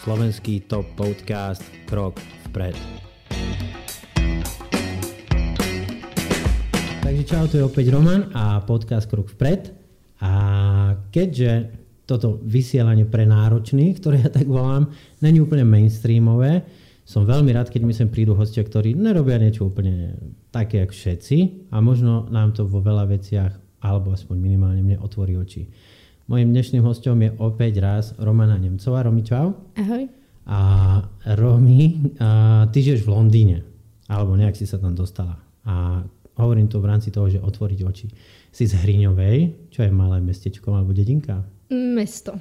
slovenský top podcast Krok vpred. Takže čau, tu je opäť Roman a podcast Krok vpred. A keďže toto vysielanie pre náročných, ktoré ja tak volám, není úplne mainstreamové, som veľmi rád, keď mi sem prídu hostia, ktorí nerobia niečo úplne také, ako všetci a možno nám to vo veľa veciach, alebo aspoň minimálne mne otvorí oči. Mojím dnešným hostom je opäť raz Romana Nemcová. Romi, čau. Ahoj. A Romi, a ty žiješ v Londýne, alebo nejak si sa tam dostala. A hovorím to v rámci toho, že otvoriť oči. Si z Hriňovej, čo je malé mestečko alebo dedinka? Mesto.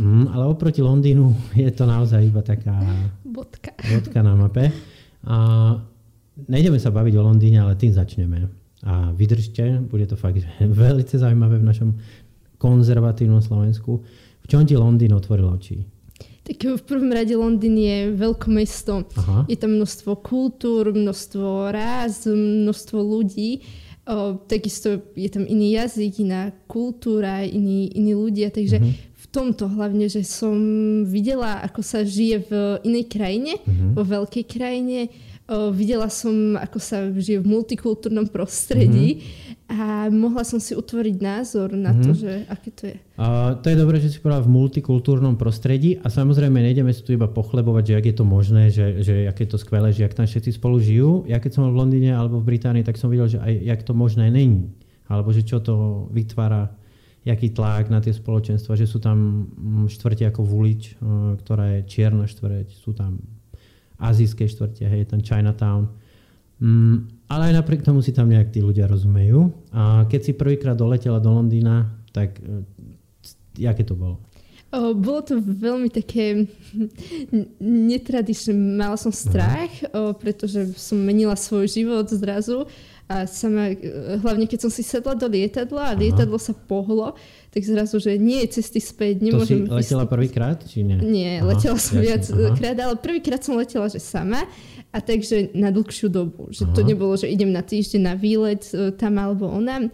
Mm, ale oproti Londýnu je to naozaj iba taká Bodka. bodka na mape. A nejdeme sa baviť o Londýne, ale tým začneme. A vydržte, bude to fakt veľmi zaujímavé v našom konzervatívnom Slovensku. V čom ti Londýn otvoril oči? Tak v prvom rade Londýn je veľké mesto. Aha. Je tam množstvo kultúr, množstvo ráz, množstvo ľudí. O, takisto je tam iný jazyk, iná kultúra, iní, iní ľudia. Takže Mhm. v tomto hlavne, že som videla, ako sa žije v inej krajine, Mhm. vo veľkej krajine. O, videla som, ako sa žije v multikultúrnom prostredí a mohla som si utvoriť názor na to, Mhm. že aké to je. A to je dobré, že si povedal v multikultúrnom prostredí a samozrejme nejdeme si tu iba pochlebovať, že jak je to možné, že, že jak je to skvelé, že jak tam všetci spolu žijú. Ja keď som v Londýne alebo v Británii, tak som videl, že aj jak to možné není. Alebo že čo to vytvára, jaký tlak na tie spoločenstva, že sú tam mm, štvrte ako Woolwich, eh, ktorá je čierna štvrť, sú tam azijské štvrte, hej, tam Chinatown. Mm, ale aj napriek tomu si tam nejak tí ľudia rozumejú. A keď si prvýkrát doletela do Londýna, tak eh, jaké to bolo? O, bolo to veľmi také netradičné. Mala som strach, o, pretože som menila svoj život zrazu a sama, hlavne keď som si sedla do lietadla a Aha. lietadlo sa pohlo, tak zrazu, že nie je cesty späť, To si nemôžem letela prvýkrát, či nie? Nie, Aha, letela som viac aha. krát, ale prvýkrát som letela, že sama a takže na dlhšiu dobu. Že to Aha. nebolo, že idem na týždeň na výlet e, tam alebo ona.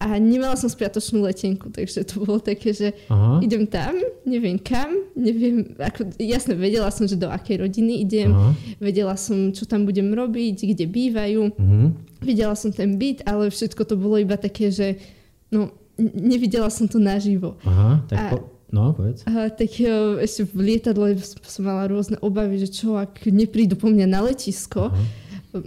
A nemala som spiatočnú letenku, takže to bolo také, že Aha, idem tam, neviem kam, neviem, ako, jasne, vedela som, že do akej rodiny idem, aha, vedela som, čo tam budem robiť, kde bývajú, mhm, videla som ten byt, ale všetko to bolo iba také, že no, nevidela som to naživo. aha, tak A- po, no povedz. A, tak e, ešte v lietadle som mala rôzne obavy, že čo, ak neprídu po mňa na letisko, Aha.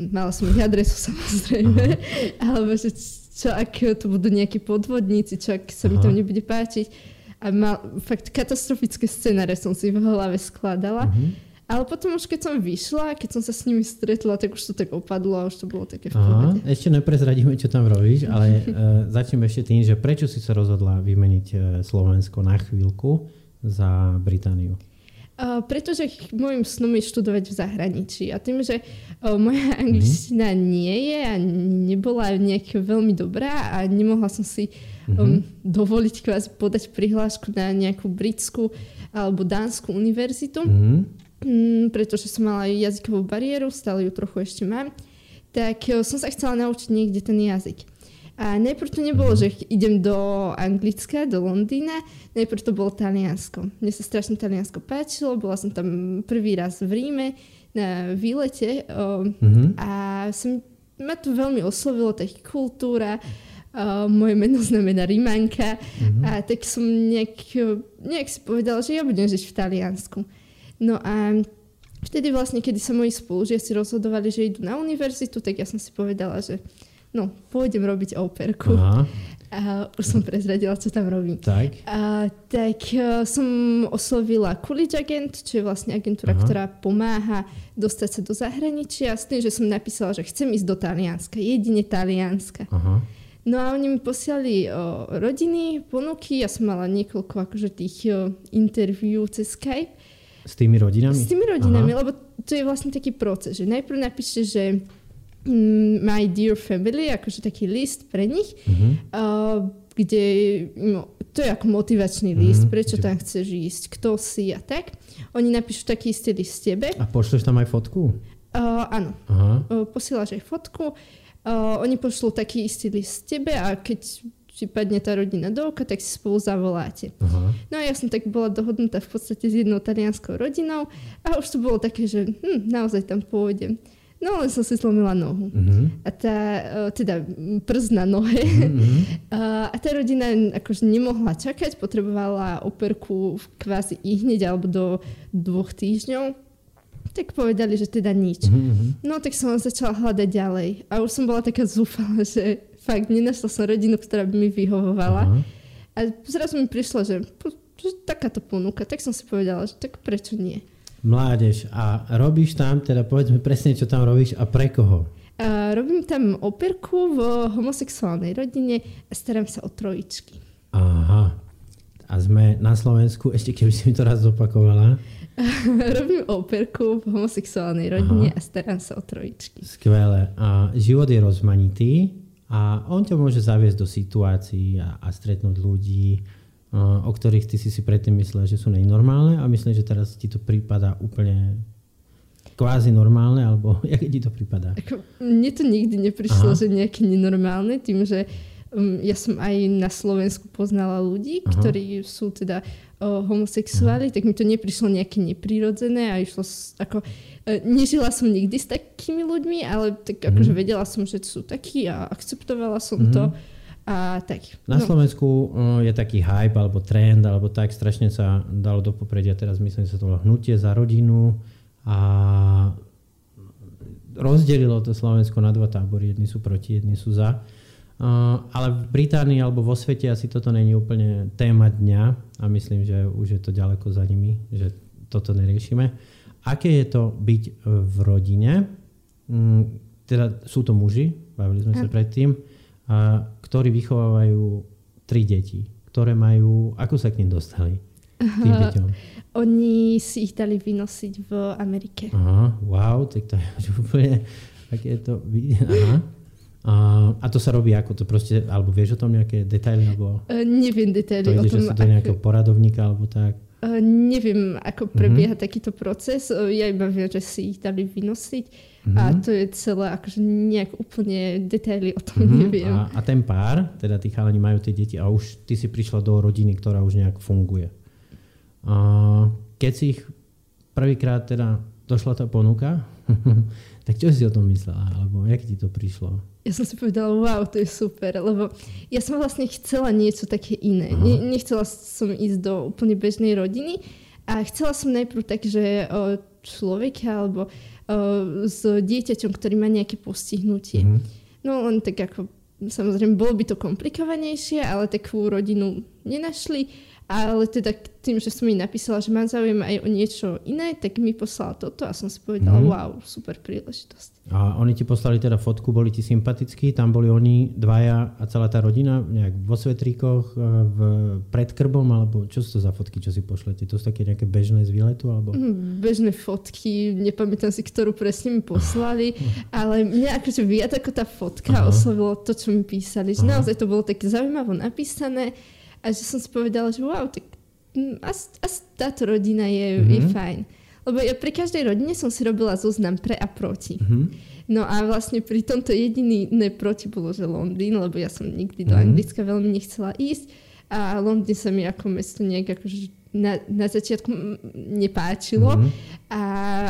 mala som ich adresu samozrejme, alebo že čo, ak to budú nejakí podvodníci, čo, ak sa mi Aha. to nebude páčiť. A mal, fakt katastrofické scenáre som si v hlave skladala. Mhm. Ale potom už keď som vyšla, keď som sa s nimi stretla, tak už to tak opadlo a už to bolo také v Aha, pohode. ešte neprezradíme, čo tam robíš, ale uh, začneme ešte tým, že prečo si sa rozhodla vymeniť uh, Slovensko na chvíľku za Britániu? Pretože môjim snom je študovať v zahraničí a tým, že moja Mhm. angličtina nie je a nebola nejak veľmi dobrá a nemohla som si um, dovoliť kvázi podať prihlášku na nejakú britskú alebo dánsku univerzitu, Mhm. mm, pretože som mala jazykovú bariéru, stále ju trochu ešte mám, tak som sa chcela naučiť niekde ten jazyk. A najprv to nebolo, že idem do Anglicka, do Londýna, najprv to bolo Taliansko. Mne sa strašne Taliansko páčilo, bola som tam prvý raz v Ríme na výlete o, Mhm. a som, ma to veľmi oslovilo, tá kultúra, moje meno znamená Rimanka a tak som nejak, nejak si povedala, že ja budem žiť v Taliansku. No a vtedy vlastne, kedy sa moji spolužiaci rozhodovali, že idú na univerzitu, tak ja som si povedala, že no, pôjdem robiť operku. Aha, A už som prezradila, čo tam robím. tak. A, tak uh, som oslovila Coolidge Agent, čo je vlastne agentúra, Aha. ktorá pomáha dostať sa do zahraničia s tým, že som napísala, že chcem ísť do Talianska, jedine Talianska. Aha. No a oni mi posielali o, rodiny, ponuky, ja som mala niekoľko akože tých o, interviú cez Skype S tými rodinami? s tými rodinami, Aha. lebo to je vlastne taký proces, že najprv napíšte, že my dear family, akože taký list pre nich, Mhm. uh, kde no, to je ako motivačný list, Mhm. prečo tam chceš ísť, kto si a tak. Oni napíšu taký istý list tebe. A pošleš tam aj fotku? Uh, áno, Aha. uh, posielaš aj fotku. Uh, oni pošlú taký istý list tebe a keď či padne tá rodina do oka, tak si spolu zavoláte. Aha. No a ja som tak bola dohodnutá v podstate s jednou talianskou rodinou a už to bolo také, že hm, naozaj tam pôjdem. No len som si zlomila nohu. Uh-huh. A tá, teda prst na nohe. Uh-huh. A tá rodina akože nemohla čakať, potrebovala operku kvázi i hneď alebo do dvoch týždňov. Tak povedali, že teda nič. Uh-huh. No tak som začala hľadať ďalej. A už som bola taká zúfala, že fakt nenašla som rodinu, ktorá by mi vyhovovala. Uh-huh. A zrazu mi prišlo, že, že takáto ponuka. Tak som si povedala, že tak prečo nie mládež a robíš tam, teda povedzme presne, čo tam robíš a pre koho? Uh, robím tam operku v homosexuálnej rodine a starám sa o trojičky. Aha. A sme na Slovensku, ešte keby si mi to raz zopakovala. robím operku v homosexuálnej rodine Aha. a starám sa o trojičky. Skvelé. A život je rozmanitý a on ťa môže zaviesť do situácií a, a stretnúť ľudí, o ktorých ty si si predtým myslel, že sú nenormálne a myslím, že teraz ti to prípada úplne kvázi normálne, alebo jak ti to prípada? Ako, mne to nikdy neprišlo, Aha. že nejaké nenormálne, tým, že um, ja som aj na Slovensku poznala ľudí, Aha. ktorí sú teda o, homosexuáli, Aha. tak mi to neprišlo nejaké neprirodzené a išlo ako, e, nežila som nikdy s takými ľuďmi, ale tak akože mhm. vedela som, že sú takí a akceptovala som mhm. to a tak. Na no. Slovensku uh, je taký hype alebo trend, alebo tak strašne sa dalo do popredia, teraz myslím, že sa to volá hnutie za rodinu a rozdelilo to Slovensko na dva tábory. Jedni sú proti, jedni sú za. Uh, ale v Británii alebo vo svete asi toto není úplne téma dňa a myslím, že už je to ďaleko za nimi, že toto neriešime. Aké je to byť v rodine? Um, teda sú to muži, bavili sme sa predtým a, ktorí vychovávajú tri deti, ktoré majú... Ako sa k nim dostali? Tým deťom? Oni si ich dali vynosiť v Amerike. Aha, wow, tak to je úplne... Aké to... Aha. A, a to sa robí ako to proste, alebo vieš o tom nejaké detaily? Alebo uh, neviem detaily to ide, o tom. Že sa do nejakého poradovníka alebo tak? Uh, neviem, ako prebieha uh-huh. takýto proces. Uh, ja iba viem, že si ich dali vynosiť. Mm-hmm. A to je celé, akože nejak úplne detaily o tom mm-hmm. neviem. A, a ten pár, teda tí chalani majú tie deti a už ty si prišla do rodiny, ktorá už nejak funguje. A keď si ich prvýkrát teda došla tá ponuka, tak čo si o tom myslela? Alebo jak ti to prišlo? Ja som si povedala, wow, to je super, lebo ja som vlastne chcela niečo také iné. Ne, nechcela som ísť do úplne bežnej rodiny a chcela som najprv tak, že o človeka alebo uh, s dieťaťom, ktorý má nejaké postihnutie. Mm-hmm. No len tak ako, samozrejme, bolo by to komplikovanejšie, ale takú rodinu nenašli ale teda tým, že som mi napísala, že mám záujem aj o niečo iné, tak mi poslala toto a som si povedala, mm. wow, super príležitosť. A oni ti poslali teda fotku, boli ti sympatickí, tam boli oni dvaja a celá tá rodina nejak vo svetríkoch, e, v predkrbom, alebo čo sú to za fotky, čo si pošlete? To sú také nejaké bežné z výletu? Alebo? Mm, bežné fotky, nepamätám si, ktorú presne mi poslali, ale mňa akože viac ako tá fotka Aha. oslovilo to, čo mi písali, že Aha. naozaj to bolo také zaujímavo napísané a že som si povedala, že wow, tak asi, asi táto rodina je, mm-hmm. je fajn. Lebo ja pri každej rodine som si robila zoznam pre a proti. Mm-hmm. No a vlastne pri tomto jediný proti bolo, že Londýn, lebo ja som nikdy mm-hmm. do mhm. Anglicka veľmi nechcela ísť. A Londýn sa mi ako mesto nejak akože na, na začiatku nepáčilo mm-hmm. a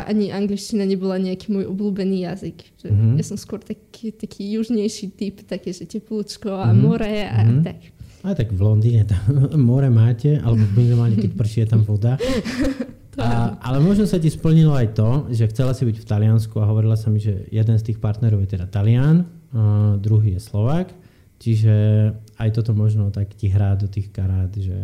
ani angličtina nebola nejaký môj obľúbený jazyk. Mm-hmm. Ja som skôr taký, taký južnejší typ, také, že teplúčko a mm-hmm. more a mm-hmm. tak. A tak v Londýne tam more máte, alebo minimálne keď prší je tam voda. A, ale možno sa ti splnilo aj to, že chcela si byť v Taliansku a hovorila sa mi, že jeden z tých partnerov je teda Talian, a druhý je Slovák. Čiže aj toto možno tak ti hrá do tých karát, že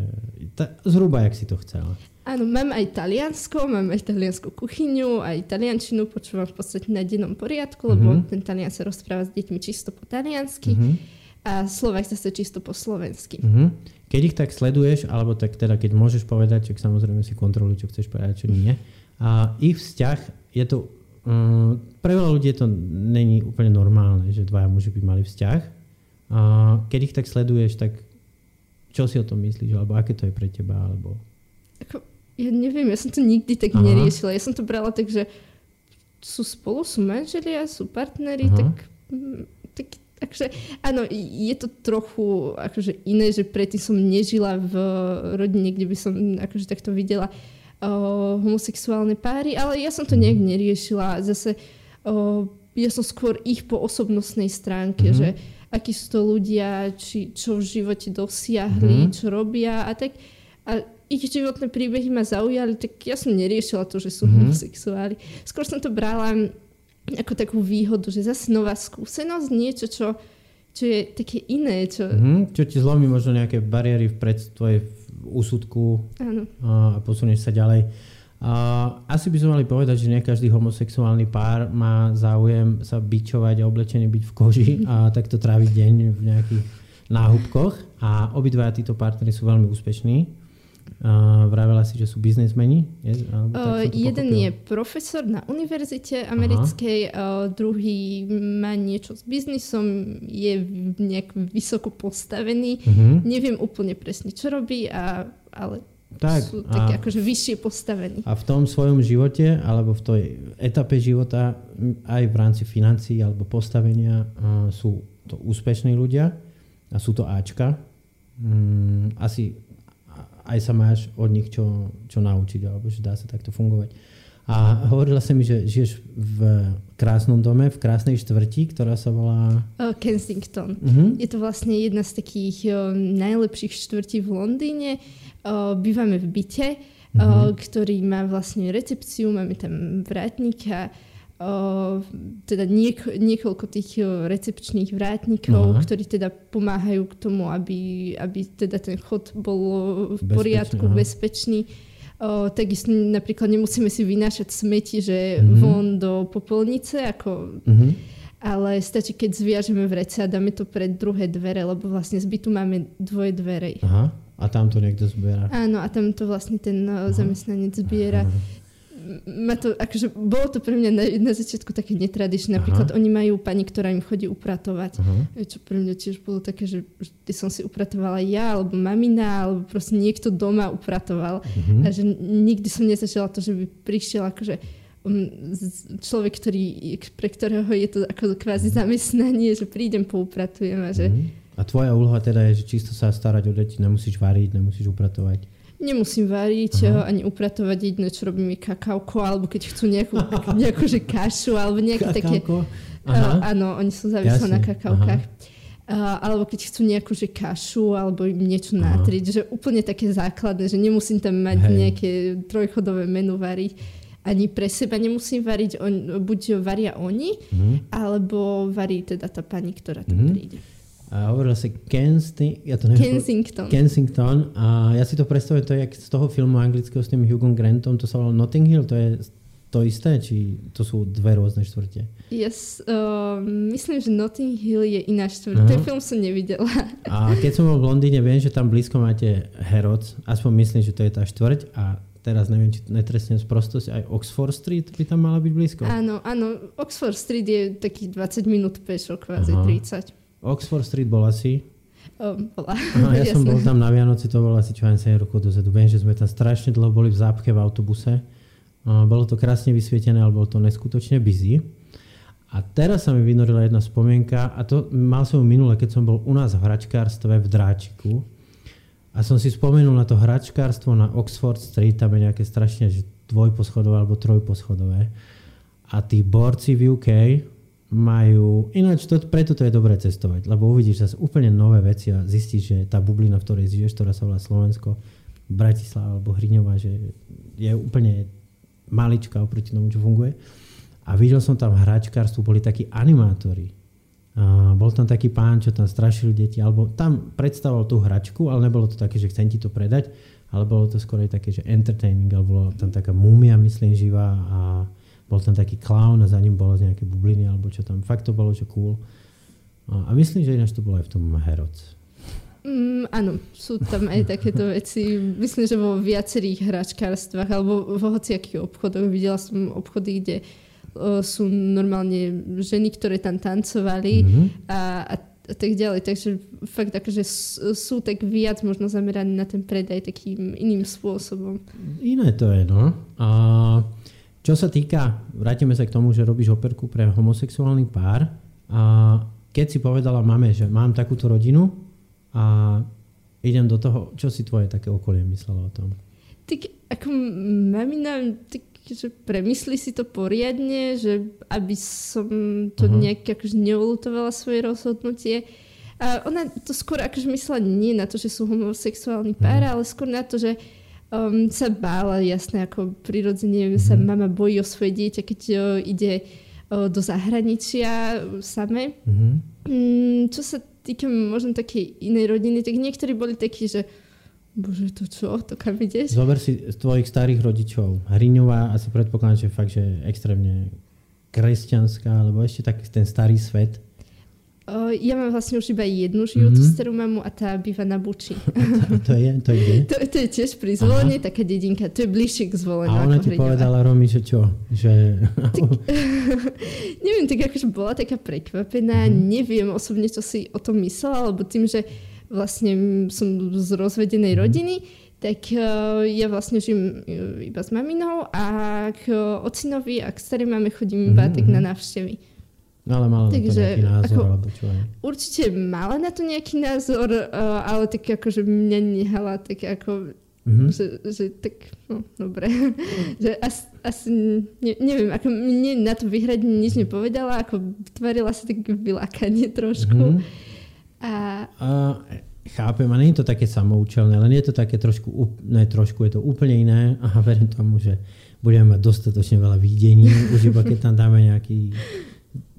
ta, zhruba jak si to chcela. Áno, mám aj taliansko, mám aj taliansku kuchyňu, aj taliančinu, počúvam v podstate na dennom poriadku, lebo mm-hmm. ten talian sa rozpráva s deťmi čisto po taliansky. Mm-hmm a Slovak zase čisto po slovensky. Uh-huh. Keď ich tak sleduješ, alebo tak teda keď môžeš povedať, tak samozrejme si kontroluj, čo chceš povedať, čo nie. A ich vzťah je to, um, pre veľa ľudí to není úplne normálne, že dvaja muži by mali vzťah. A keď ich tak sleduješ, tak čo si o tom myslíš, alebo aké to je pre teba, alebo... Ako, ja neviem, ja som to nikdy tak Aha. neriešila. Ja som to brala tak, že sú spolu, sú manželia, sú partneri, tak, mm, tak Takže áno, je to trochu akože iné, že predtým som nežila v rodine, kde by som akože takto videla uh, homosexuálne páry, ale ja som to nejak neriešila. Zase uh, ja som skôr ich po osobnostnej stránke, mm-hmm. že akí sú to ľudia, či, čo v živote dosiahli, mm-hmm. čo robia a tak. A ich životné príbehy ma zaujali, tak ja som neriešila to, že sú mm-hmm. homosexuáli. Skôr som to brala ako takú výhodu, že zase nová skúsenosť, niečo, čo, čo je také iné. Čo... Mm-hmm, čo ti zlomí možno nejaké bariéry v tvojej úsudku Áno. a posunieš sa ďalej. A asi by sme mali povedať, že nie každý homosexuálny pár má záujem sa bičovať a oblečený byť v koži a takto tráviť deň v nejakých náhubkoch. A obidva títo partnery sú veľmi úspešní. Uh, vravela si, že sú biznesmeni? Je, uh, jeden pochopil? je profesor na univerzite americkej, uh, druhý má niečo s biznisom, je nejak vysoko postavený. Uh-huh. Neviem úplne presne, čo robí, a, ale tak, sú také akože vyššie postavení. A v tom svojom živote, alebo v tej etape života, aj v rámci financií alebo postavenia, sú to úspešní ľudia a sú to Ačka. Um, asi aj sa máš od nich čo, čo naučiť, alebo že dá sa takto fungovať. A hovorila sa mi, že žiješ v krásnom dome, v krásnej štvrti, ktorá sa volá... Kensington. Uh-huh. Je to vlastne jedna z takých najlepších štvrtí v Londýne. Bývame v byte, uh-huh. ktorý má vlastne recepciu, máme tam vrátnika, teda niek- niekoľko tých recepčných vrátnikov, aha. ktorí teda pomáhajú k tomu, aby, aby teda ten chod bol v poriadku, aha. bezpečný. O, takisto napríklad nemusíme si vynášať smeti, že mm-hmm. von do popolnice, ako, mm-hmm. ale stačí, keď zviažeme vrece a dáme to pred druhé dvere, lebo vlastne z bytu máme dvoje dvere. Aha. A tam to niekto zbiera. Áno, a tam to vlastne ten Aha. zamestnanec zbiera. Aha ma to, akože, bolo to pre mňa na, na začiatku také netradičné. Napríklad Aha. oni majú pani, ktorá im chodí upratovať. Aha. Čo pre mňa tiež bolo také, že ty som si upratovala ja, alebo mamina, alebo proste niekto doma upratoval. Uh-huh. A že nikdy som nezažila to, že by prišiel akože človek, ktorý, pre ktorého je to ako kvázi zamestnanie, že prídem, poupratujem a že... Uh-huh. A tvoja úloha teda je, že čisto sa starať o deti, nemusíš variť, nemusíš upratovať. Nemusím variť Aha. ani upratovať jediné, čo robím je kakauko, alebo keď chcú nejakú, nejakú že kašu, alebo nejaké také... Uh, áno, oni sú závislí na kakaukách. Uh, alebo keď chcú nejakú že kašu, alebo im niečo Aha. natriť, že úplne také základné, že nemusím tam mať Hej. nejaké trojchodové menu variť. Ani pre seba nemusím variť, on, buď varia oni, uh-huh. alebo varí teda tá pani, ktorá tam uh-huh. príde. A hovorila sa Kensington, ja to neviem, Kensington. Kensington. A ja si to predstavujem, to je jak z toho filmu anglického s tým Hugom Grantom, to sa volalo Notting Hill, to je to isté, či to sú dve rôzne štvrte? Yes, uh, myslím, že Notting Hill je iná štvrť. Ten film som nevidela. A keď som bol v Londýne, viem, že tam blízko máte Herods, aspoň myslím, že to je tá štvrť a teraz neviem, či netrestne sprostosť, aj Oxford Street by tam mala byť blízko. Áno, áno, Oxford Street je takých 20 minút pešo, kvázi uh-huh. 30. Oxford Street bol asi? Um, bola. Aha, ja som bol tam na Vianoci, to bolo asi čo aj 7 rokov dozadu. Viem, že sme tam strašne dlho boli v zápche v autobuse. Bolo to krásne vysvietené, ale bolo to neskutočne busy. A teraz sa mi vynorila jedna spomienka a to mal som minule, keď som bol u nás v hračkárstve v Dráčiku. A som si spomenul na to hračkárstvo na Oxford Street, tam je nejaké strašne že dvojposchodové alebo trojposchodové. A tí borci v UK, majú, ináč to, preto to je dobré cestovať, lebo uvidíš zase úplne nové veci a zistíš, že tá bublina, v ktorej žiješ, ktorá sa volá Slovensko, Bratislava alebo Hriňová, že je úplne maličká oproti tomu, čo funguje. A videl som tam hračkárstvo, boli takí animátori. A bol tam taký pán, čo tam strašil deti, alebo tam predstavoval tú hračku, ale nebolo to také, že chcem ti to predať, ale bolo to skôr také, že entertaining, alebo bola tam taká múmia, myslím, živá a bol tam taký clown a za ním bolo nejaké bubliny alebo čo tam. Fakt to bolo, že cool. A myslím, že ináč to bolo aj v tom Heroc. Mm, áno, sú tam aj takéto veci. Myslím, že vo viacerých hračkárstvách alebo v hociakých obchodoch. Videla som obchody, kde o, sú normálne ženy, ktoré tam tancovali mm-hmm. a, a, a tak ďalej. Takže fakt akože sú tak viac možno zameraní na ten predaj takým iným spôsobom. Iné to je, no. A čo sa týka, vrátime sa k tomu, že robíš operku pre homosexuálny pár, a keď si povedala mame, že mám takúto rodinu a idem do toho, čo si tvoje také okolie myslelo o tom? Tak ako mamina, tak že premysli si to poriadne, že aby som to uh-huh. nejak akože neulutovala svoje rozhodnutie. A ona to skôr akože myslela nie na to, že sú homosexuálni pár, uh-huh. ale skôr na to, že um, sa bála, jasné, ako prirodzene uh-huh. sa mama bojí o svoje dieťa, keď uh, ide uh, do zahraničia same. Uh-huh. Um, čo sa týka možno takej inej rodiny, tak niektorí boli takí, že Bože, to čo? To kam ideš? Zober si tvojich starých rodičov. Hriňová asi predpokladám, že fakt, že extrémne kresťanská, alebo ešte tak ten starý svet. Ja mám vlastne už iba jednu žijúcu mm-hmm. starú mamu a tá býva na Buči. A to, je? To je To, to je tiež pri zvolení, Aha. taká dedinka. To je bližšie k zvoleniu. A ona ti hriňová. povedala, Romy, že čo? Že... Tak, neviem, tak akože bola taká prekvapená. Mm-hmm. Neviem osobne, čo si o tom myslela, lebo tým, že vlastne som z rozvedenej mhm. rodiny, tak ja vlastne žijem iba s maminou a k ocinovi a k starej mame chodím iba mm-hmm. tak na návštevy. No ale mala Takže, na to nejaký názor, ako, alebo čo aj? Určite mala na to nejaký názor, uh, ale tak akože mňa nehala tak ako Mm-hmm. Že, že tak, no dobre, že asi, asi ne, neviem, ako mne na to vyhrať nič nepovedala, ako tvarila sa tak vylákanie trošku. Mm-hmm. A... a chápem, a je to také samoučelné, len je to také trošku, ne trošku, je to úplne iné a verím tomu, že budeme mať dostatočne veľa videní, už iba keď tam dáme nejaký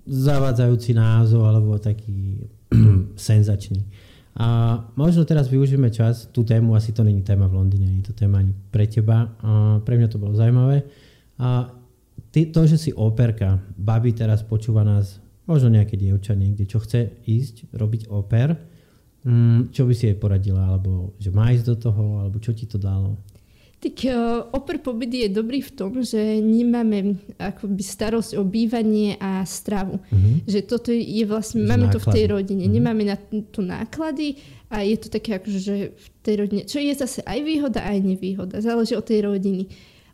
zavádzajúci názov alebo taký senzačný. A možno teraz využijeme čas, tú tému, asi to není téma v Londýne, nie je to téma ani pre teba. A pre mňa to bolo zaujímavé. A ty, to, že si operka, babi teraz počúva nás možno nejaké dievča niekde, čo chce ísť robiť oper, mm, čo by si jej poradila, alebo že má ísť do toho, alebo čo ti to dalo? Tak uh, oper pobyt je dobrý v tom, že nemáme akoby starosť o bývanie a stravu. Uh-huh. Že toto je vlastne, že máme náklady. to v tej rodine, uh-huh. nemáme na to náklady a je to také akože, že v tej rodine, čo je zase aj výhoda, aj nevýhoda. Záleží od tej rodiny.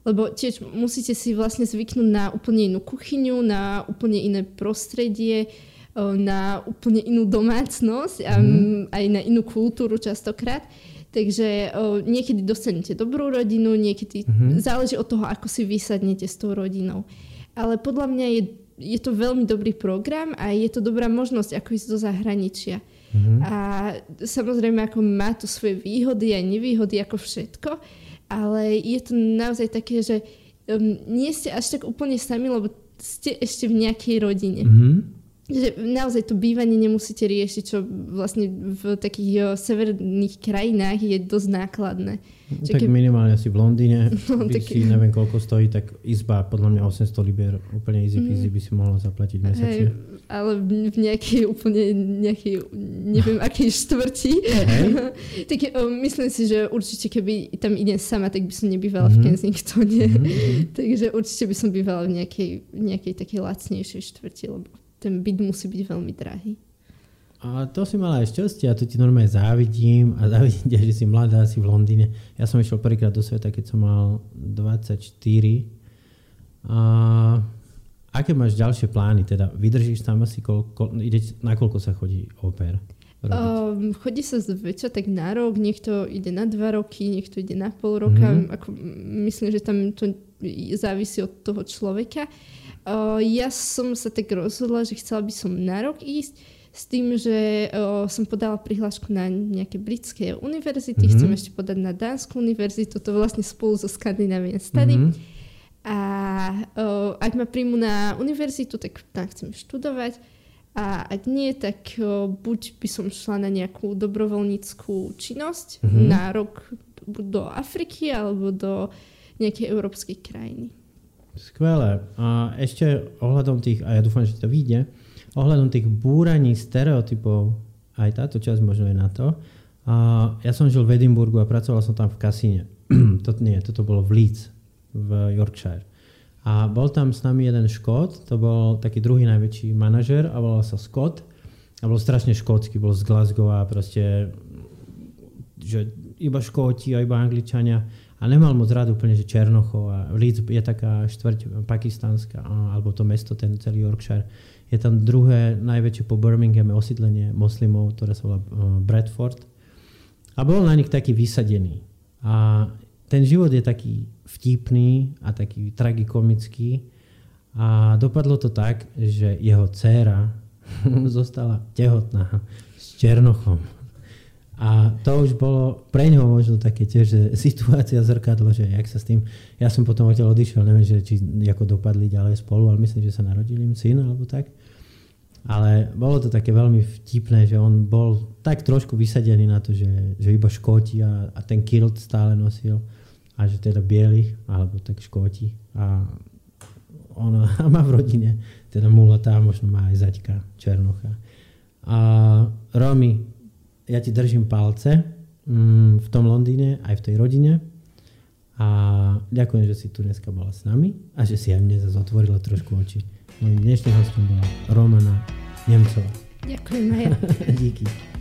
Lebo tiež musíte si vlastne zvyknúť na úplne inú kuchyňu, na úplne iné prostredie, na úplne inú domácnosť a mm. aj na inú kultúru častokrát. Takže o, niekedy dostanete dobrú rodinu, niekedy mm-hmm. záleží od toho, ako si vysadnete s tou rodinou. Ale podľa mňa je, je to veľmi dobrý program a je to dobrá možnosť, ako ísť do zahraničia. Mm-hmm. A samozrejme, ako má to svoje výhody a nevýhody, ako všetko ale je to naozaj také, že um, nie ste až tak úplne sami, lebo ste ešte v nejakej rodine. Mm-hmm. Že naozaj to bývanie nemusíte riešiť, čo vlastne v takých severných krajinách je dosť nákladné. Že tak keby... minimálne asi v Londýne, no, by tak... si neviem koľko stojí, tak izba podľa mňa 800 liber, úplne easy peasy mm. by si mohla zaplatiť mesačne. Hey, ale v nejakej úplne nejakej, neviem akej štvrti. tak um, myslím si, že určite keby tam idem sama, tak by som nebývala mm-hmm. v mhm. Kensingtone. Mm-hmm. Takže určite by som bývala v nejakej, nejakej takej lacnejšej štvrti, lebo ten byt musí byť veľmi drahý. A to si mala aj šťastie a to ti normálne závidím a závidím, že si mladá, si v Londýne. Ja som išiel prvýkrát do sveta, keď som mal 24. A Aké máš ďalšie plány? Teda vydržíš tam asi, koľko, ide, na koľko sa chodí oper? Um, chodí sa zväčša tak na rok, niekto ide na dva roky, niekto ide na pol roka. Mm-hmm. Ako, myslím, že tam to závisí od toho človeka. Uh, ja som sa tak rozhodla, že chcela by som na rok ísť s tým, že uh, som podala prihlášku na nejaké britské univerzity, mm-hmm. chcem ešte podať na Dánsku univerzitu, to vlastne spolu so Scandinavian Study. Mm-hmm. A uh, ak ma príjmu na univerzitu, tak tam chcem študovať. A ak nie, tak buď by som šla na nejakú dobrovoľníckú činnosť mm-hmm. na rok buď do Afriky alebo do nejakej európskej krajiny. Skvelé. A ešte ohľadom tých, a ja dúfam, že to vyjde, ohľadom tých búraní stereotypov, aj táto časť možno je na to. A ja som žil v Edimburgu a pracoval som tam v kasíne. toto nie, toto bolo v Leeds v Yorkshire. A bol tam s nami jeden Škót, to bol taký druhý najväčší manažer a volal sa Scott. A bol strašne škótsky, bol z Glasgow a proste že iba Škóti a iba Angličania. A nemal moc rád úplne, že Černochov a Leeds je taká štvrť pakistánska, alebo to mesto, ten celý Yorkshire. Je tam druhé najväčšie po Birminghame osídlenie moslimov, ktoré sa volá uh, Bradford. A bol na nich taký vysadený. A ten život je taký vtipný a taký tragikomický. A dopadlo to tak, že jeho dcéra zostala tehotná s Černochom. A to už bolo pre ňoho možno také tiež, že situácia zrkadlo, že jak sa s tým... Ja som potom odtiaľ odišiel, neviem, že, či ako dopadli ďalej spolu, ale myslím, že sa narodili im syn alebo tak. Ale bolo to také veľmi vtipné, že on bol tak trošku vysadený na to, že, že iba škóti a, a ten kilt stále nosil a že teda biely, alebo tak škóti. A on má v rodine teda mulatá, možno má aj zaďka Černocha. A Romy ja ti držím palce mm, v tom Londýne, aj v tej rodine. A ďakujem, že si tu dneska bola s nami a že si aj mne zase otvorila trošku oči. Mojím dnešným hostom bola Romana Nemcová. Ďakujem aj Díky.